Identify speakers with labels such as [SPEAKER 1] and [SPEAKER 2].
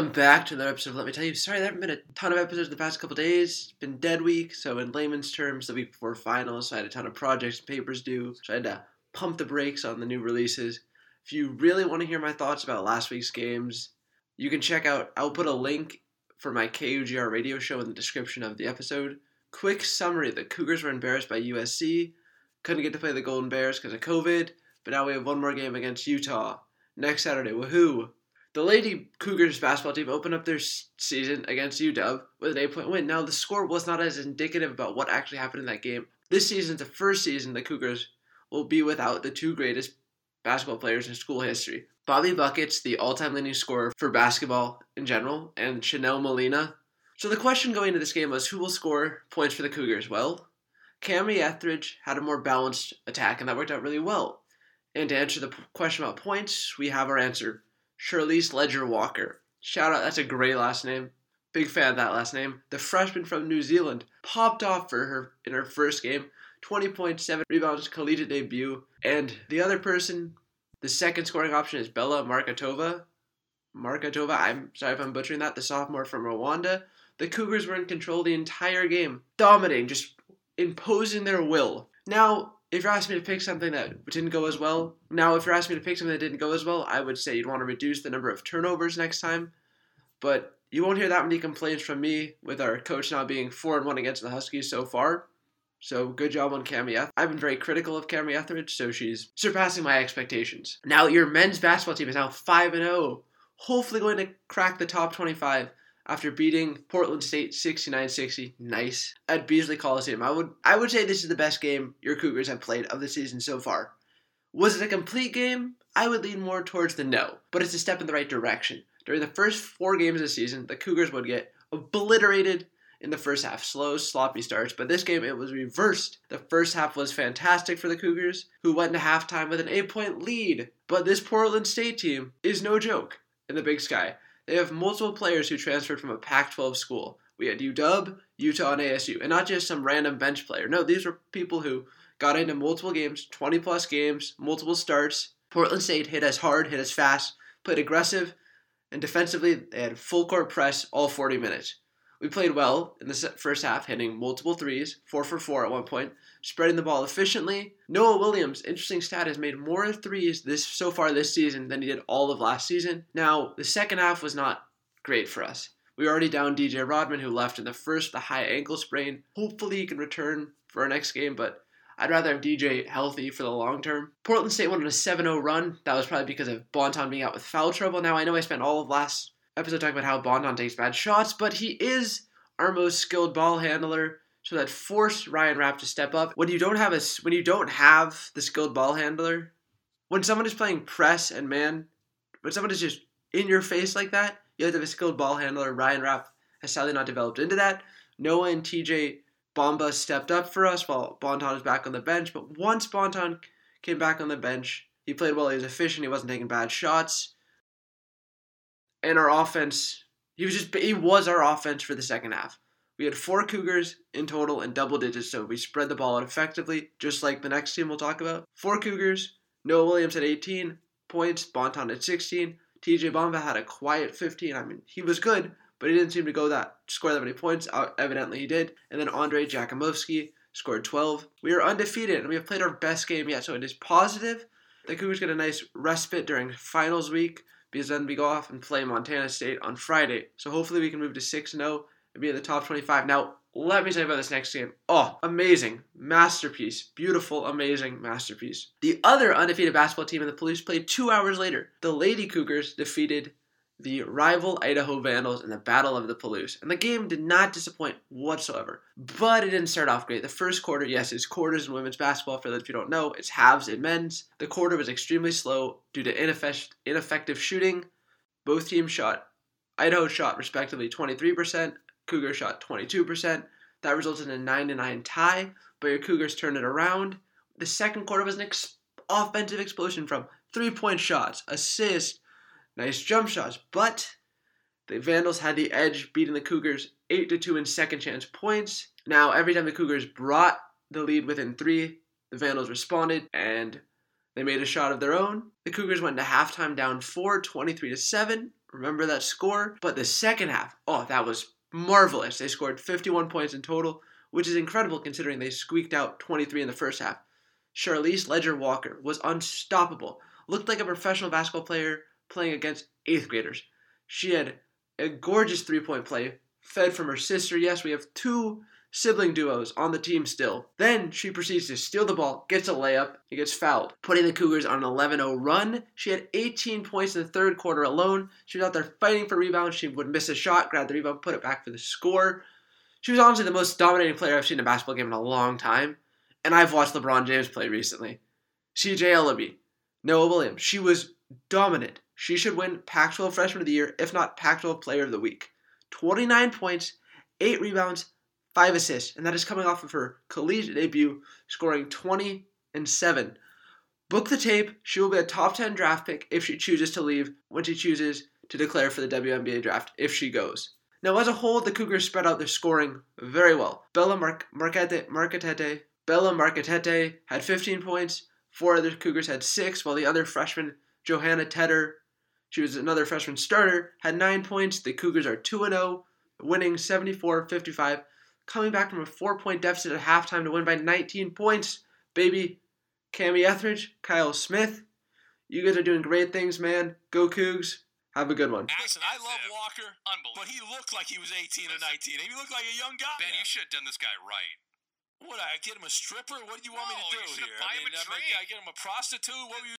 [SPEAKER 1] Welcome back to another episode of Let Me Tell You. Sorry, there haven't been a ton of episodes in the past couple days. It's been dead week, so in layman's terms, the week before finals, so I had a ton of projects and papers due, so I had to pump the brakes on the new releases. If you really want to hear my thoughts about last week's games, you can check out, I'll put a link for my KUGR radio show in the description of the episode. Quick summary the Cougars were embarrassed by USC, couldn't get to play the Golden Bears because of COVID, but now we have one more game against Utah next Saturday. Woohoo! The Lady Cougars basketball team opened up their season against UW with an eight point win. Now, the score was not as indicative about what actually happened in that game. This season is the first season the Cougars will be without the two greatest basketball players in school history Bobby Buckets, the all time leading scorer for basketball in general, and Chanelle Molina. So, the question going into this game was who will score points for the Cougars? Well, Kamie Ethridge had a more balanced attack, and that worked out really well. And to answer the question about points, we have our answer. Charlisse Leger Walker. Shout out, that's a great last name. Big fan of that last name. The freshman from New Zealand popped off for her in her first game. 20.7 rebounds, collegiate debut. And the other person, the second scoring option is Bella Markatova. Markatova, I'm sorry if I'm butchering that, the sophomore from Rwanda. The Cougars were in control the entire game, dominating, just imposing their will. Now, if you're asking me to pick something that didn't go as well, now if you're asking me to pick something that didn't go as well, I would say you'd want to reduce the number of turnovers next time. But you won't hear that many complaints from me with our coach now being four and one against the Huskies so far. So good job on Kamie Ethridge. I've been very critical of Kamie Ethridge, so she's surpassing my expectations. Now your men's basketball team is now five and zero, oh, hopefully going to crack the top twenty-five after beating Portland State 69-60, nice, at Beasley Coliseum. I would I would say this is the best game your Cougars have played of the season so far. Was it a complete game? I would lean more towards the no, but it's a step in the right direction. During the first four games of the season, the Cougars would get obliterated in the first half. Slow, sloppy starts, but this game it was reversed. The first half was fantastic for the Cougars, who went into halftime with an eight point lead. But this Portland State team is no joke in the big sky. They have multiple players who transferred from a Pac 12 school. We had UW, Utah, and ASU, and not just some random bench player. No, these were people who got into multiple games, 20 plus games, multiple starts. Portland State hit as hard, hit as fast, played aggressive, and defensively, they had full court press all 40 minutes. We played well in the first half, hitting multiple threes, 4 for 4 at one point, spreading the ball efficiently. Noah Williams, interesting stat, has made more threes this so far this season than he did all of last season. Now, the second half was not great for us. We already down DJ Rodman, who left in the first, the high ankle sprain. Hopefully, he can return for our next game, but I'd rather have DJ healthy for the long term. Portland State went on a 7 0 run. That was probably because of Bonton being out with foul trouble. Now, I know I spent all of last episode talking about how Bonton takes bad shots, but he is our most skilled ball handler. So that forced Ryan Rapp to step up. When you don't have a when you don't have the skilled ball handler, when someone is playing press and man, when someone is just in your face like that, you have to have a skilled ball handler. Ryan Rapp has sadly not developed into that. Noah and TJ Bamba stepped up for us while Bonton was back on the bench. But once Bonton came back on the bench, he played well. He was efficient. He wasn't taking bad shots and our offense, he was just he was our offense for the second half. We had four Cougars in total in double digits, so we spread the ball out effectively, just like the next team we'll talk about. Four Cougars, Noah Williams had 18 points, Bonton at 16. TJ Bamba had a quiet 15. I mean, he was good, but he didn't seem to go that score that many points. Uh, evidently, he did. And then Andrej Jakimovski scored 12. We are undefeated, and we have played our best game yet, so it is positive. The Cougars get a nice respite during finals week because then we go off and play Montana State on Friday. So hopefully we can move to 6 0 and be in the top 25. Now, let me tell you about this next game. Oh, amazing. Masterpiece. Beautiful, amazing masterpiece. The other undefeated basketball team in the Palouse played two hours later. The Lady Cougars defeated the rival Idaho Vandals in the Battle of the Palouse. And the game did not disappoint whatsoever. But it didn't start off great. The first quarter, yes, it's quarters in women's basketball. For those of you don't know, it's halves in men's. The quarter was extremely slow due to ineffective shooting. Both teams shot, Idaho shot respectively 23%, Cougar shot 22%. That resulted in a 9 9 tie, but your Cougars turned it around. The second quarter was an ex- offensive explosion from three point shots, assists, nice jump shots, but the Vandals had the edge, beating the Cougars 8 to 2 in second chance points. Now, every time the Cougars brought the lead within three, the Vandals responded and they made a shot of their own. The Cougars went into halftime down 4, 23 to 7. remember that score. But the second half, oh, that was marvelous. They scored 51 points in total, which is incredible considering they squeaked out 23 in the first half. Charlisse Leger Walker was unstoppable. Looked like a professional basketball player playing against eighth graders. She had a gorgeous three point play, fed from her sister. Yes, we have two sibling duos on the team still. Then she proceeds to steal the ball, gets a layup, and gets fouled, putting the Cougars on an 11 0 run. She had 18 points in the third quarter alone. She was out there fighting for rebounds. She would miss a shot, grab the rebound, put it back for the score. She was honestly the most dominating player I've seen in a basketball game in a long time. And I've watched LeBron James play recently. CJ Elleby, Noah Williams. She was dominant. She should win Pac 12 Freshman of the Year, if not Pac 12 Player of the Week. 29 points, 8 rebounds, 5 assists, and that is coming off of her collegiate debut, scoring 20 and 7. Book the tape. She will be a top 10 draft pick if she chooses to leave when she chooses to declare for the WNBA draft if she goes. Now, as a whole, the Cougars spread out their scoring very well. Bella Mar- Marquette, Marquette, Bella Marquette had 15 points. Four other Cougars had six, while the other freshman, Johanna Teder, she was another freshman starter, had nine points. The Cougars are 2 0, winning 74 55, coming back from a four point deficit at halftime to win by 19 points. Baby, Kamie Ethridge, Kyle Smith, you guys are doing great things, man. Go Cougs. Have a good one.
[SPEAKER 2] Listen, I love Walker, but he looked like he was 18 or 19. He looked like a young guy.
[SPEAKER 3] Ben, you should have done this guy right.
[SPEAKER 2] What, I get him a stripper? What do you want me to do
[SPEAKER 3] you
[SPEAKER 2] here?
[SPEAKER 3] buy
[SPEAKER 2] I
[SPEAKER 3] him
[SPEAKER 2] mean,
[SPEAKER 3] a
[SPEAKER 2] I, make-
[SPEAKER 3] drink.
[SPEAKER 2] I get him a prostitute? What were you